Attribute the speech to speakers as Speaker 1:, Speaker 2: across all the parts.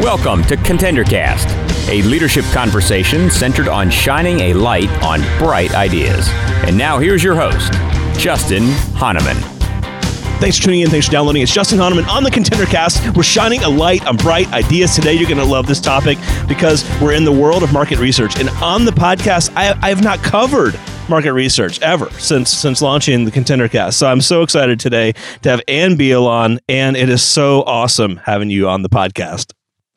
Speaker 1: Welcome to ContenderCast, a leadership conversation centered on shining a light on bright ideas. And now here's your host, Justin Hahnemann.
Speaker 2: Thanks for tuning in. Thanks for downloading. It's Justin Hahnemann on the ContenderCast. We're shining a light on bright ideas today. You're going to love this topic because we're in the world of market research. And on the podcast, I, I have not covered market research ever since since launching the ContenderCast. So I'm so excited today to have Anne Beall on, and it is so awesome having you on the podcast.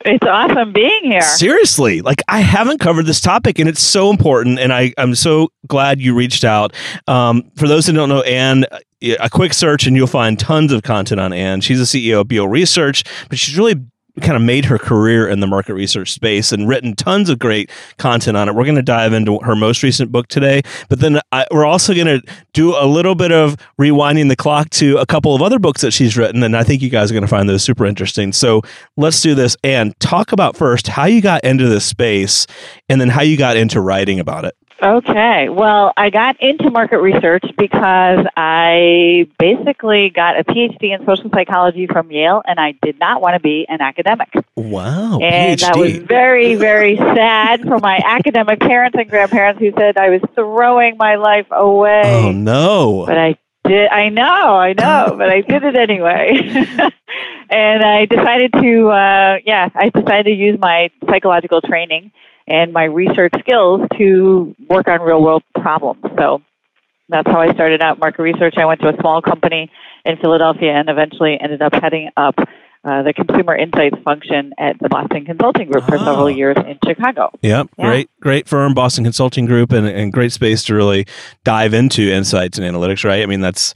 Speaker 3: It's awesome being here.
Speaker 2: Seriously, like I haven't covered this topic, and it's so important. And I, I'm so glad you reached out. Um, for those who don't know, Anne, a quick search and you'll find tons of content on Anne. She's the CEO of Beall Research, but she's really kind of made her career in the market research space and written tons of great content on it. We're going to dive into her most recent book today, but then I, we're also going to do a little bit of rewinding the clock to a couple of other books that she's written, and I think you guys are going to find those super interesting. So let's do this and talk about first how you got into this space, and then how you got into writing about it.
Speaker 3: Okay. Well, I got into market research because I basically got a PhD in social psychology from Yale, and I did not want to be an academic.
Speaker 2: Wow.
Speaker 3: And
Speaker 2: PhD.
Speaker 3: that was very, very sad for my academic parents and grandparents who said I was throwing my life away.
Speaker 2: Oh, no.
Speaker 3: But I did. I know, I know, but I did it anyway. and I decided to, uh, yeah, I decided to use my psychological training and my research skills to work on real world problems. So that's how I started out market research. I went to a small company in Philadelphia and eventually ended up heading up uh, the consumer insights function at the Boston Consulting Group for
Speaker 2: Oh.
Speaker 3: several years in Chicago.
Speaker 2: Yep,
Speaker 3: Yeah.
Speaker 2: great, great firm, Boston Consulting Group, and, and great space to really dive into insights and analytics. Right? I mean, that's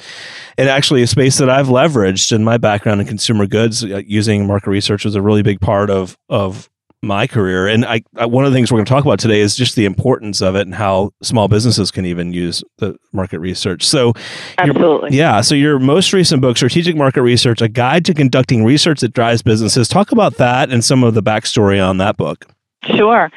Speaker 2: it. Actually, a space that I've leveraged in my background in consumer goods. uh, Using market research was a really big part of of my career, and I, I one of the things we're going to talk about today is just the importance of it and how small businesses can even use the market research. So,
Speaker 3: Absolutely.
Speaker 2: yeah. So your most recent book, Strategic Market Research: A Guide to Conducting Research That Drives Businesses. Talk about that and some of the backstory on that book.
Speaker 3: Sure.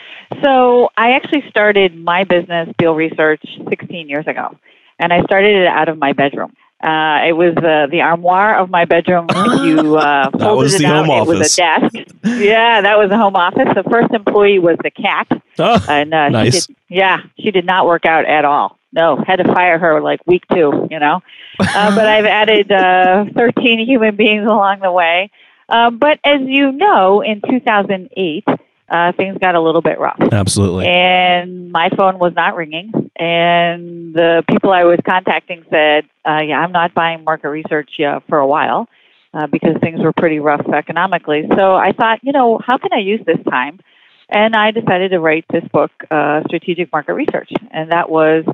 Speaker 3: So I actually started my business, Beall Research, 16 years ago, and I started it out of my bedroom. Uh, it was uh, the armoire of my bedroom. If you uh,
Speaker 2: That
Speaker 3: folded
Speaker 2: was
Speaker 3: it
Speaker 2: the
Speaker 3: out,
Speaker 2: home
Speaker 3: it was a desk. yeah, that was the home office. The first employee was the cat,
Speaker 2: Oh,
Speaker 3: and uh,
Speaker 2: Nice.
Speaker 3: she did, yeah, she did not work out at all. No, had to fire her like week two. You know, uh, but I've added uh, 13 human beings along the way. Um, but as you know, in 2008, uh, things got a little bit rough
Speaker 2: absolutely.
Speaker 3: and my phone was not ringing. And the people I was contacting said, uh, "Yeah, I'm not buying market research uh, for a while uh, because things were pretty rough economically." So I thought, you know, how can I use this time? And I decided to write this book, uh, Strategic Market Research, and that was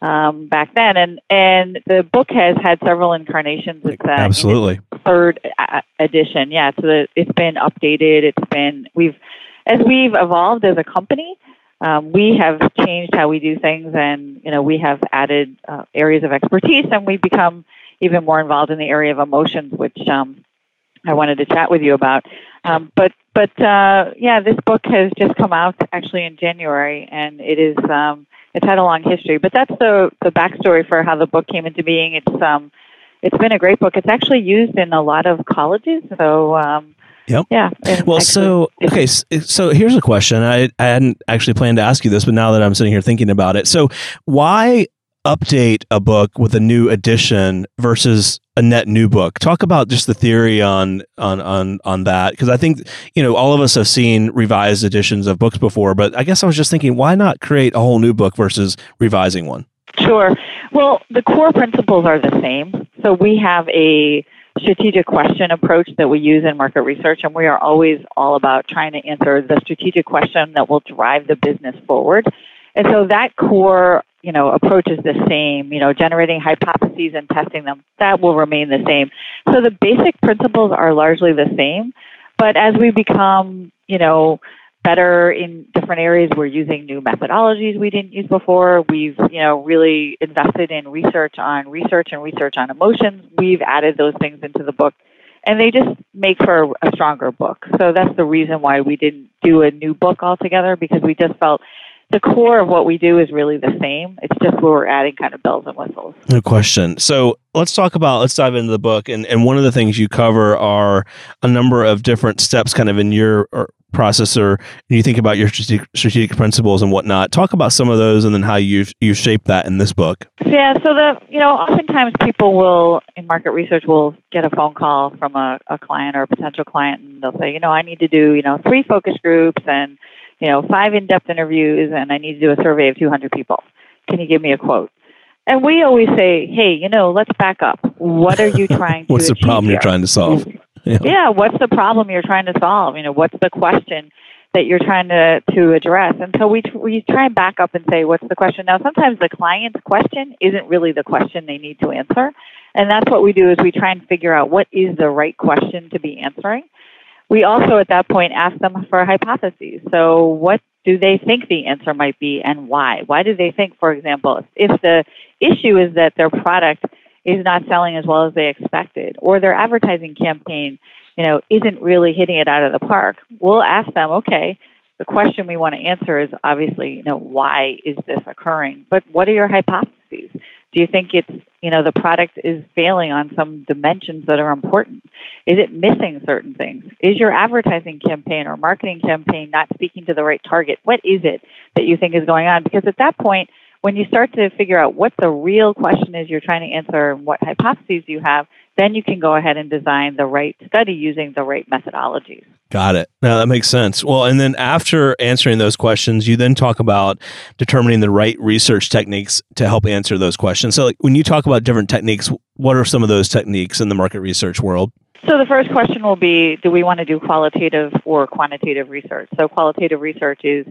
Speaker 3: um, back then. And and the book has had several incarnations. It's uh, in its
Speaker 2: Absolutely.
Speaker 3: third uh, edition. Yeah, so it's been updated. It's been we've as we've evolved as a company, um, we have changed how we do things, and you know we have added uh, areas of expertise, and we've become even more involved in the area of emotions, which um, I wanted to chat with you about. Um, but but uh, yeah, this book has just come out actually in January, and it is um, it's had a long history. But that's the the backstory for how the book came into being. It's um, it's been a great book. It's actually used in a lot of colleges. So um,
Speaker 2: Yep.
Speaker 3: yeah.
Speaker 2: Well,
Speaker 3: actually,
Speaker 2: so okay, so here's a question. I, I hadn't actually planned to ask you this, but now that I'm sitting here thinking about it, so why update a book with a new edition versus a net new book? Talk about just the theory on on on on that, because I think you know all of us have seen revised editions of books before, but I guess I was just thinking, why not create a whole new book versus revising one?
Speaker 3: Sure. Well, the core principles are the same. So we have a strategic question approach that we use in market research, and we are always all about trying to answer the strategic question that will drive the business forward. And so that core, you know, approach is the same. You know, generating hypotheses and testing them that will remain the same. So the basic principles are largely the same, but as we become, you know, better in different areas. We're using new methodologies we didn't use before. We've, you know, really invested in research on research and research on emotions. We've added those things into the book. And they just make for a stronger book. So that's the reason why we didn't do a new book altogether because we just felt the core of what we do is really the same. It's just where we're adding kind of bells and whistles.
Speaker 2: No question. So let's talk about let's dive into the book and, and one of the things you cover are a number of different steps kind of in your uh, processor and you think about your strategic, strategic principles and whatnot talk about some of those and then how you've you've shaped that in this book
Speaker 3: yeah so the you know oftentimes people will in market research will get a phone call from a, a client or a potential client and they'll say you know i need to do you know three focus groups and you know five in-depth interviews and i need to do a survey of 200 people can you give me a quote and we always say hey you know let's back up what are you trying to
Speaker 2: what's the problem
Speaker 3: here?
Speaker 2: you're trying to solve
Speaker 3: yeah. yeah, what's the problem you're trying to solve? You know, what's the question that you're trying to to address? And so we we try and back up and say, what's the question? Now, sometimes the client's question isn't really the question they need to answer, and that's what we do is we try and figure out what is the right question to be answering. We also at that point ask them for hypotheses. So, what do they think the answer might be, and why? Why do they think, for example, if the issue is that their product is not selling as well as they expected, or their advertising campaign, you know, isn't really hitting it out of the park, we'll ask them, okay, the question we want to answer is obviously, you know, why is this occurring? But what are your hypotheses? Do you think it's, you know, the product is failing on some dimensions that are important? Is it missing certain things? Is your advertising campaign or marketing campaign not speaking to the right target? What is it that you think is going on? Because at that point, when you start to figure out what the real question is you're trying to answer and what hypotheses you have, then you can go ahead and design the right study using the right methodologies.
Speaker 2: Got it. Now that makes sense. Well, and then after answering those questions, you then talk about determining the right research techniques to help answer those questions. So, like when you talk about different techniques, what are some of those techniques in the market research world?
Speaker 3: So, the first question will be Do we want to do qualitative or quantitative research? So, qualitative research is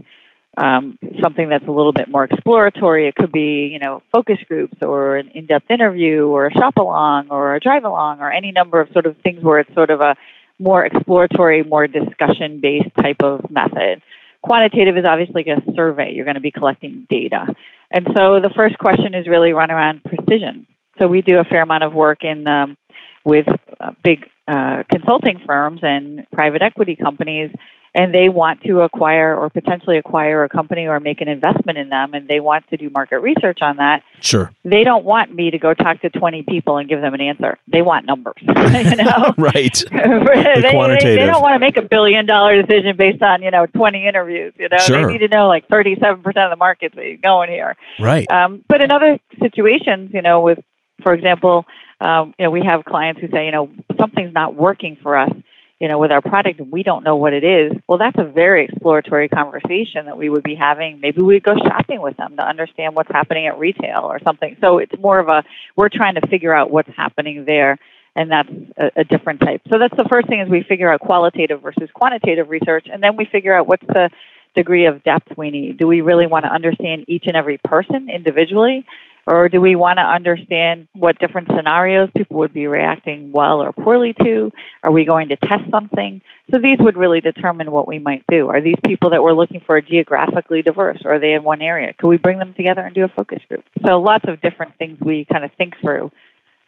Speaker 3: um, something that's a little bit more exploratory. It could be, you know, focus groups or an in-depth interview or a shop along or a drive along or any number of sort of things where it's sort of a more exploratory, more discussion-based type of method. Quantitative is obviously a survey. You're going to be collecting data. And so the first question is really run around precision. So we do a fair amount of work in um, with uh, big uh, consulting firms and private equity companies and they want to acquire or potentially acquire a company or make an investment in them and they want to do market research on that
Speaker 2: sure.
Speaker 3: they don't want me to go talk to 20 people and give them an answer. They want numbers you know?
Speaker 2: Right.
Speaker 3: They, they, they, don't want to make a billion dollar decision based on you know 20 interviews you know?
Speaker 2: Sure.
Speaker 3: they need to know like 37% of the market. market's going here.
Speaker 2: Right.
Speaker 3: Um, but in other situations you know with for example um, you know we have clients who say you know something's not working for us you know, with our product and we don't know what it is, well, that's a very exploratory conversation that we would be having. Maybe we'd go shopping with them to understand what's happening at retail or something. So it's more of a, we're trying to figure out what's happening there, and that's a, a different type. So that's the first thing is we figure out qualitative versus quantitative research, and then we figure out what's the degree of depth we need. Do we really want to understand each and every person individually? Or do we want to understand what different scenarios people would be reacting well or poorly to? Are we going to test something? So these would really determine what we might do. Are these people that we're looking for geographically diverse? Or are they in one area? Could we bring them together and do a focus group? So lots of different things we kind of think through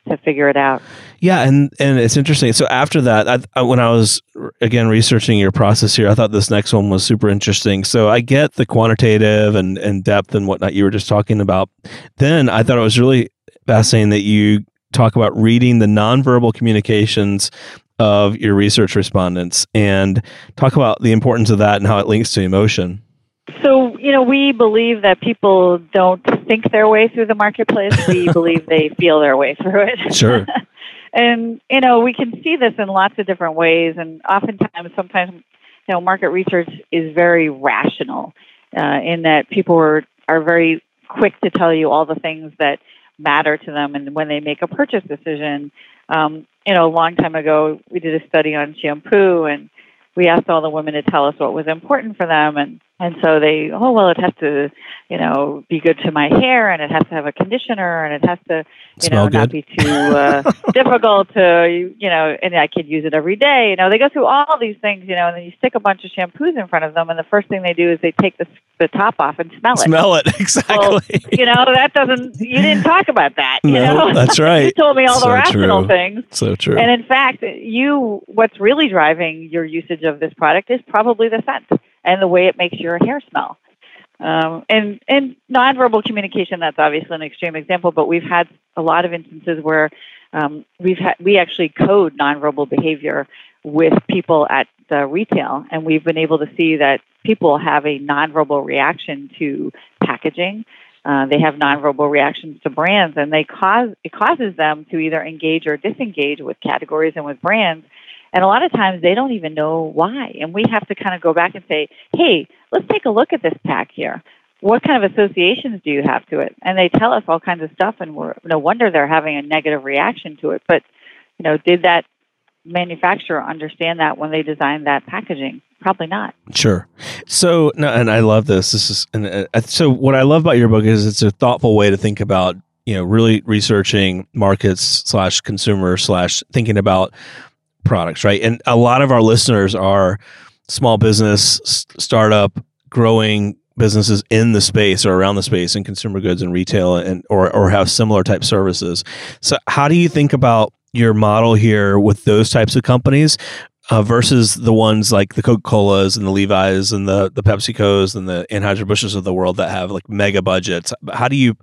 Speaker 3: to figure it out.
Speaker 2: Yeah, and and it's interesting. So after that, I, I, when I was again researching your process here, I thought this next one was super interesting. So I get the quantitative and and depth and whatnot you were just talking about. Then I thought it was really fascinating that you talk about reading the nonverbal communications of your research respondents and talk about the importance of that and how it links to emotion.
Speaker 3: So, you know, we believe that people don't think their way through the marketplace. We believe they feel their way through it.
Speaker 2: Sure.
Speaker 3: and, you know, we can see this in lots of different ways. And oftentimes, sometimes, you know, market research is very rational uh, in that people are, are very quick to tell you all the things that matter to them. And when they make a purchase decision, um, you know, a long time ago, we did a study on shampoo and we asked all the women to tell us what was important for them and and so they oh well it has to you know be good to my hair and it has to have a conditioner and it has to you
Speaker 2: Smell
Speaker 3: know
Speaker 2: good.
Speaker 3: not be too uh, difficult to you know and I could use it every day. You know they go through all these things you know and then you stick a bunch of shampoos in front of them and the first thing they do is they take the the top off and smell it.
Speaker 2: Smell it exactly.
Speaker 3: well, you know that doesn't you didn't talk about that you
Speaker 2: no,
Speaker 3: know?
Speaker 2: that's right.
Speaker 3: You told me all
Speaker 2: so
Speaker 3: the rational
Speaker 2: true.
Speaker 3: things.
Speaker 2: So true.
Speaker 3: And in fact you what's really driving your usage of this product is probably the scent and the way it makes your hair smell. Um, and and nonverbal communication that's obviously an extreme example, but we've had a lot of instances where um, we've had we actually code nonverbal behavior with people at the retail, and we've been able to see that people have a nonverbal reaction to packaging. Uh, they have nonverbal reactions to brands, and they cause it causes them to either engage or disengage with categories and with brands. And a lot of times they don't even know why. And we have to kind of go back and say, "Hey, let's take a look at this pack here. What kind of associations do you have to it?" And they tell us all kinds of stuff, and we're no wonder they're having a negative reaction to it. But you know, did that manufacturer understand that when they designed that packaging? Probably not.
Speaker 2: Sure. So, no, and I love this. This is, and uh, so what I love about your book is it's a thoughtful way to think about, you know, really researching markets slash consumer slash thinking about products, right? And a lot of our listeners are small business, startup, growing businesses in the space or around the space in consumer goods and retail and or or have similar type services. So how do you think about your model here with those types of companies uh, versus the ones like the Coca Colas and the Levi's and the the PepsiCos and the Anheuser Busch's of the world that have like mega budgets. How do you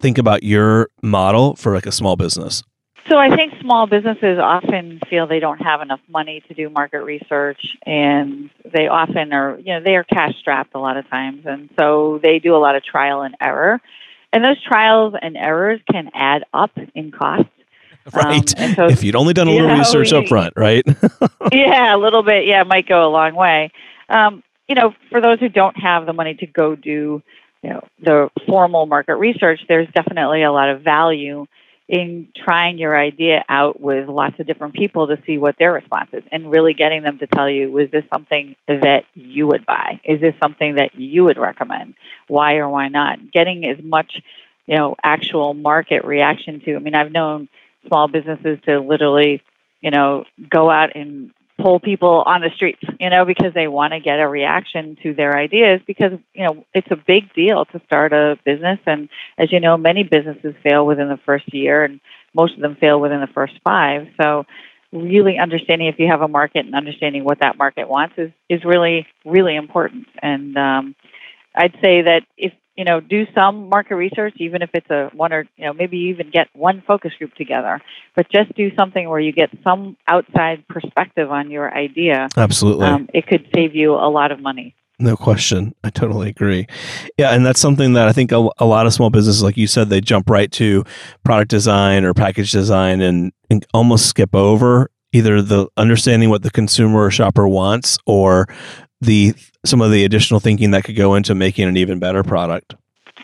Speaker 2: think about your model for like a small business?
Speaker 3: So I think small businesses often feel they don't have enough money to do market research, and they often are you know they are cash strapped a lot of times, and so they do a lot of trial and error. And those trials and errors can add up in cost
Speaker 2: Right. Um, so, if you'd only done a little know, research up front, right?
Speaker 3: yeah, a little bit. Yeah, might go a long way. Um, you know, for those who don't have the money to go do, you know, the formal market research, there's definitely a lot of value in trying your idea out with lots of different people to see what their response is and really getting them to tell you, was this something that you would buy? Is this something that you would recommend? Why or why not? Getting as much, you know, actual market reaction to. I mean, I've known small businesses to literally, you know, go out and pull people on the streets, you know, because they want to get a reaction to their ideas because, you know, it's a big deal to start a business. And as you know, many businesses fail within the first year and most of them fail within the first five. So really understanding if you have a market and understanding what that market wants is, is really, really important. And um, I'd say that if you know, do some market research, even if it's a one or, you know, maybe you even get one focus group together, but just do something where you get some outside perspective on your idea.
Speaker 2: Absolutely. Um,
Speaker 3: it could save you a lot of money.
Speaker 2: No question. I totally agree. Yeah. And that's something that I think a, a, lot of small businesses, like you said, they jump right to product design or package design and, and almost skip over either the understanding what the consumer or shopper wants or the some of the additional thinking that could go into making an even better product.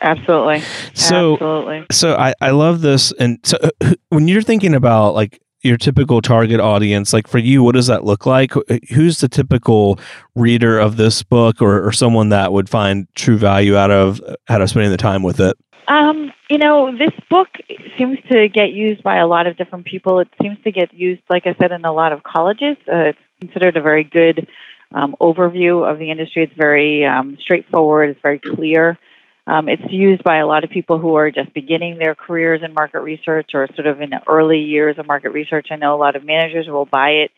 Speaker 3: Absolutely.
Speaker 2: So,
Speaker 3: Absolutely.
Speaker 2: So I, I love this. And so uh, when you're thinking about like your typical target audience, like for you, what does that look like? Who's the typical reader of this book or, or someone that would find true value out of out of spending the time with it?
Speaker 3: Um, you know, this book seems to get used by a lot of different people. It seems to get used, like I said, in a lot of colleges. Uh, it's considered a very good um, overview of the industry. It's very um, straightforward, it's very clear. Um, it's used by a lot of people who are just beginning their careers in market research or sort of in the early years of market research. I know a lot of managers will buy it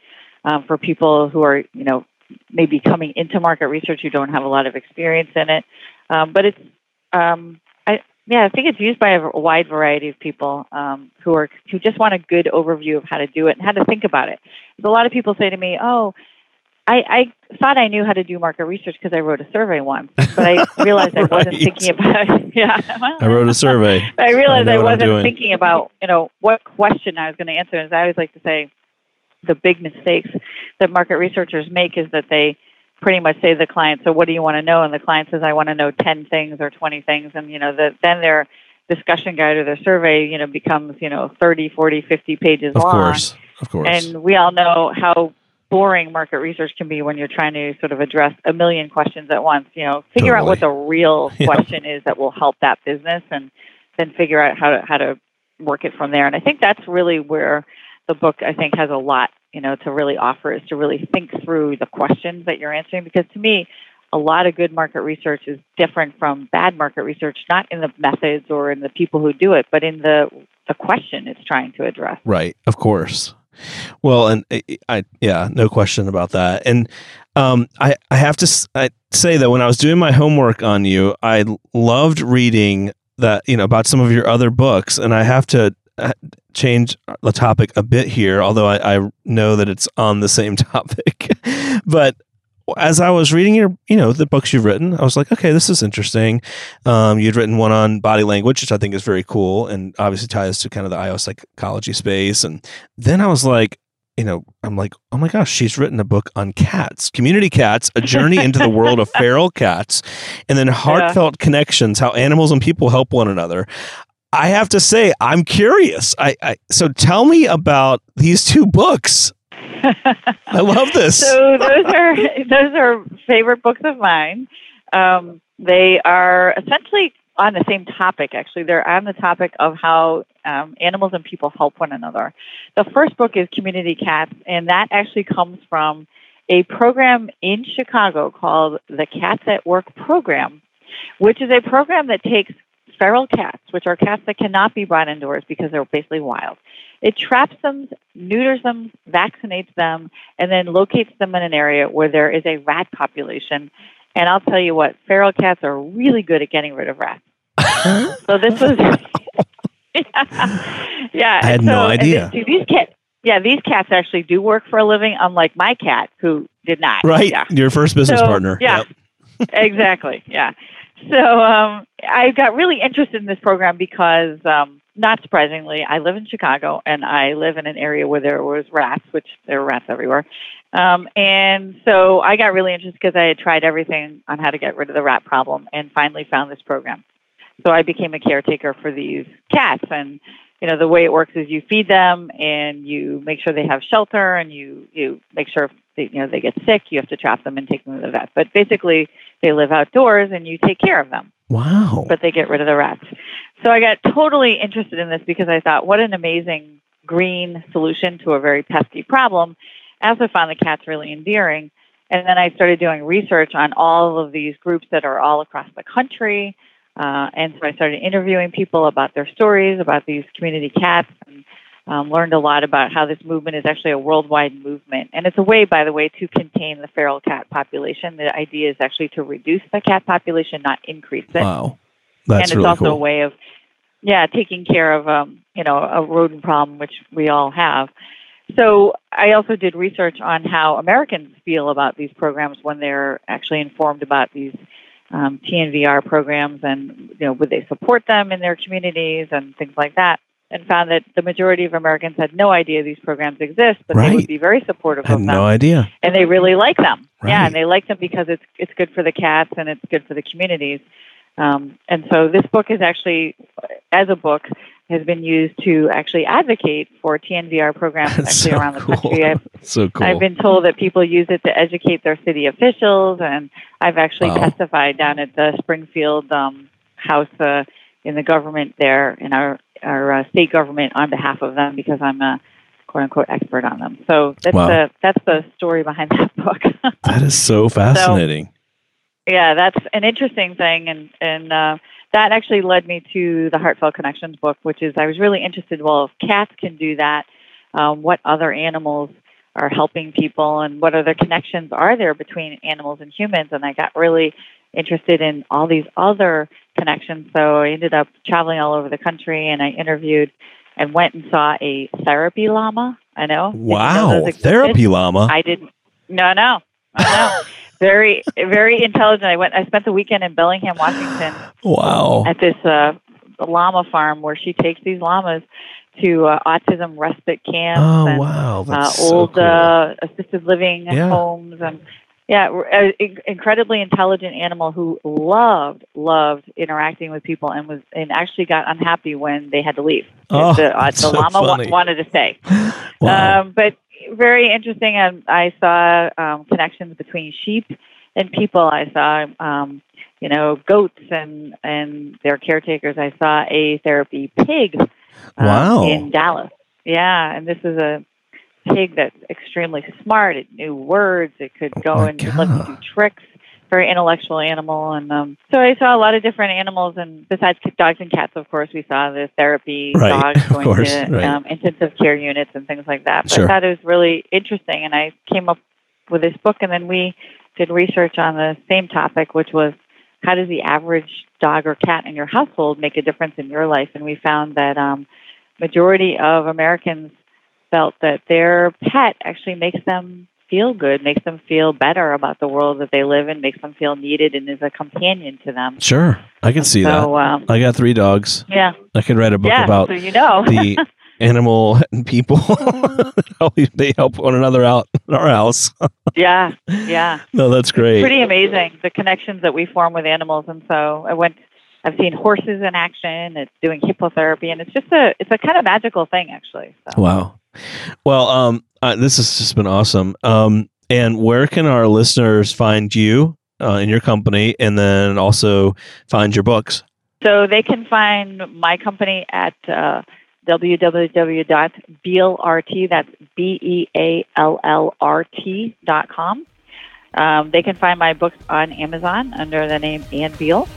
Speaker 3: um, for people who are, you know, maybe coming into market research who don't have a lot of experience in it. Um, but it's, um, I, yeah, I think it's used by a wide variety of people who are who just want a good overview of how to do it and how to think about it. a lot of people say to me, "Oh, I, I thought I knew how to do market research because I wrote a survey once, but I realized right. I wasn't thinking about. Yeah,
Speaker 2: well, I wrote a survey.
Speaker 3: I realized I, I wasn't thinking about you know what question I was going to answer. As I always like to say, the big mistakes that market researchers make is that they pretty much say to the client, "So what do you want to know?" And the client says, "I want to know ten things or twenty things," and you know the, then their discussion guide or their survey you know becomes you know 30 40 50 pages long.
Speaker 2: of
Speaker 3: long
Speaker 2: course of course
Speaker 3: and we all know how boring market research can be when you're trying to sort of address a million questions at once. You know, figure totally. out what the real yeah. question is that will help that business, and then figure out how to how to work it from there. And I think that's really where the book I think has a lot you know to really offer is to really think through the questions that you're answering because to me a lot of good market research is different from bad market research not in the methods or in the people who do it but in the the question it's trying to address
Speaker 2: right of course Well, and I, I yeah, no question about that. And um, I I have to I say that when I was doing my homework on you, I loved reading that you know about some of your other books, and I have to uh, change the topic a bit here, although I, I know that it's on the same topic. but as I was reading your, you know, the books you've written, I was like, okay, this is interesting. Um, you'd written one on body language, which I think is very cool, and obviously ties to kind of the IO psychology space. And then I was like, you know, I'm like, oh my gosh, she's written a book on cats, community cats, a journey into the world of feral cats, and then heartfelt yeah. connections, how animals and people help one another. I have to say, I'm curious. I, I so tell me about these two books. I love this.
Speaker 3: So those are those are favorite books of mine. Um, they are essentially on the same topic. Actually, they're on the topic of how um, animals and people help one another. The first book is Community Cats, and that actually comes from a program in Chicago called the Cats at Work program, which is a program that takes feral cats, which are cats that cannot be brought indoors because they're basically wild. It traps them, neuters them, vaccinates them, and then locates them in an area where there is a rat population. And I'll tell you what, feral cats are really good at getting rid of rats. so this was, yeah, yeah.
Speaker 2: I had
Speaker 3: so,
Speaker 2: no idea.
Speaker 3: Then, these cats, yeah, these cats actually do work for a living, unlike my cat who did not.
Speaker 2: Right,
Speaker 3: yeah.
Speaker 2: your first business
Speaker 3: so,
Speaker 2: partner.
Speaker 3: Yeah, yep. exactly. Yeah. So um, I got really interested in this program because, um, not surprisingly, I live in Chicago and I live in an area where there was rats, which there are rats everywhere. Um, and so I got really interested because I had tried everything on how to get rid of the rat problem and finally found this program. So I became a caretaker for these cats and you know the way it works is you feed them and you make sure they have shelter and you you make sure they, you know they get sick you have to trap them and take them to the vet. But basically they live outdoors and you take care of them.
Speaker 2: Wow.
Speaker 3: But they get rid of the rats so i got totally interested in this because i thought what an amazing green solution to a very pesky problem. I also found the cats really endearing. And then i started doing research on all of these groups that are all across the country. Uh, and so I started interviewing people about their stories, about these community cats, um, learned a lot about how this movement is actually a worldwide movement. And it's a way, by the way, to contain the feral cat population. The idea is actually to reduce the cat population, not increase it.
Speaker 2: Wow. That's
Speaker 3: and it's
Speaker 2: really
Speaker 3: also
Speaker 2: cool.
Speaker 3: a way of, yeah, taking care of, um, you know, a rodent problem, which we all have. So I also did research on how Americans feel about these programs when they're actually informed about these um, TNVR programs and you know would they support them in their communities and things like that and found that the majority of Americans had no idea these programs exist, but
Speaker 2: right.
Speaker 3: they would be very supportive
Speaker 2: had
Speaker 3: of them.
Speaker 2: Have no idea.
Speaker 3: And they really like them.
Speaker 2: Right.
Speaker 3: Yeah, and they like them because it's it's good for the cats and it's good for the communities. Um, and so this book is actually, as a book, has been used to actually advocate for TNVR programs
Speaker 2: That's
Speaker 3: actually
Speaker 2: so
Speaker 3: around the
Speaker 2: cool.
Speaker 3: country. I've,
Speaker 2: so cool.
Speaker 3: I've been told that people use it to educate their city officials, and I've actually
Speaker 2: Wow.
Speaker 3: testified down at the Springfield um, House uh, in the government there, in our our uh, state government, on behalf of them because I'm a quote unquote expert on them. So that's
Speaker 2: Wow.
Speaker 3: the that's the story behind that book.
Speaker 2: that is so fascinating.
Speaker 3: yeah, that's an interesting thing, and and uh, that actually led me to the Heartfelt Connections book, which is I was really interested. Well, if cats can do that, um, what other animals are helping people, and what other connections are there between animals and humans? And I got really interested in all these other connections. So I ended up traveling all over the country, and I interviewed and went and saw a therapy llama. I know. Know
Speaker 2: wow.
Speaker 3: those?
Speaker 2: Therapy llama.
Speaker 3: I didn't. No, no, no. very, very intelligent. I went. I spent the weekend in Bellingham, Washington,
Speaker 2: wow.
Speaker 3: at this uh, llama farm where she takes these llamas to uh, autism respite camps
Speaker 2: Oh
Speaker 3: and
Speaker 2: wow.
Speaker 3: uh,
Speaker 2: That's so cool.
Speaker 3: uh, assisted living
Speaker 2: Yeah.
Speaker 3: homes and. Yeah, an incredibly intelligent animal who loved loved interacting with people and was and actually got unhappy when they had to leave.
Speaker 2: Oh,
Speaker 3: the, uh, the
Speaker 2: so
Speaker 3: llama wa- wanted to stay.
Speaker 2: wow.
Speaker 3: Um, but very interesting. And I saw um, connections between sheep and people. I saw, um, you know, goats and and their caretakers. I saw a therapy pig um,
Speaker 2: Wow.
Speaker 3: in Dallas. Yeah, and this is a pig that's extremely smart. It knew words. It could go
Speaker 2: my
Speaker 3: and it let do tricks. very intellectual animal, and um, so I saw a lot of different animals. And besides dogs and cats, of course, we saw the therapy
Speaker 2: Right,
Speaker 3: dogs going
Speaker 2: course,
Speaker 3: to
Speaker 2: right.
Speaker 3: um, intensive care units and things like that. But
Speaker 2: Sure.
Speaker 3: I thought it was really interesting, and I came up with this book, and then we did research on the same topic, which was how does the average dog or cat in your household make a difference in your life? And we found that um, majority of Americans felt that their pet actually makes them feel good, makes them feel better about the world that they live in, makes them feel needed, and is a companion to them.
Speaker 2: Sure, I can see that.
Speaker 3: so, um,
Speaker 2: I got three dogs.
Speaker 3: yeah,
Speaker 2: I could write a book
Speaker 3: yeah.
Speaker 2: about
Speaker 3: so you know,
Speaker 2: the animal and people. They help one another out in our house.
Speaker 3: yeah, yeah.
Speaker 2: no, that's great.
Speaker 3: pretty amazing the connections that we form with animals and so i went i've seen horses in action it's doing hippotherapy and it's just a it's a kind of magical thing actually so.
Speaker 2: Wow. Well, um, uh, this has just been awesome. Um, and where can our listeners find you uh, in your company, and then also find your books?
Speaker 3: so they can find my company at uh, www.beallrt that's b-e-a-l-l-r-t dot com um, they can find my books on amazon under the name anne beall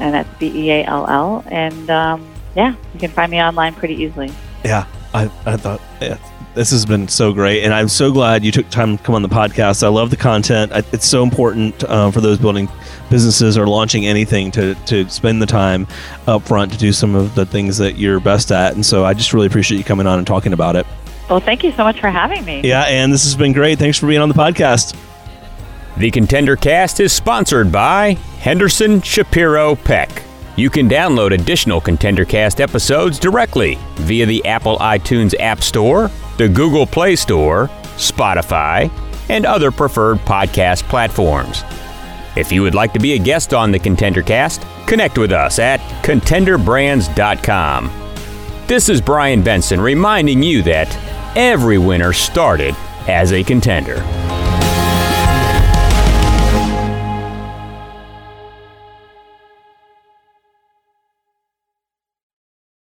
Speaker 3: and that's b-e-a-l-l and um, yeah you can find me online pretty easily
Speaker 2: Yeah, I, I thought yeah, this has been so great, and I'm so glad you took time to come on the podcast. I love the content. I, it's so important uh, for those building businesses or launching anything to to spend the time up front to do some of the things that you're best at. And so I just really appreciate you coming on and talking about it.
Speaker 3: well thank you so much for having me
Speaker 2: Yeah, and this has been great. Thanks for being on the podcast.
Speaker 1: The Contender Cast is sponsored by Henderson Shapiro Peck. You can download additional Contender Cast episodes directly via the Apple iTunes App Store, the Google Play Store, Spotify, and other preferred podcast platforms. If you would like to be a guest on the Contender Cast, connect with us at contenderbrands.com. This is Brian Benson reminding you that every winner started as a contender.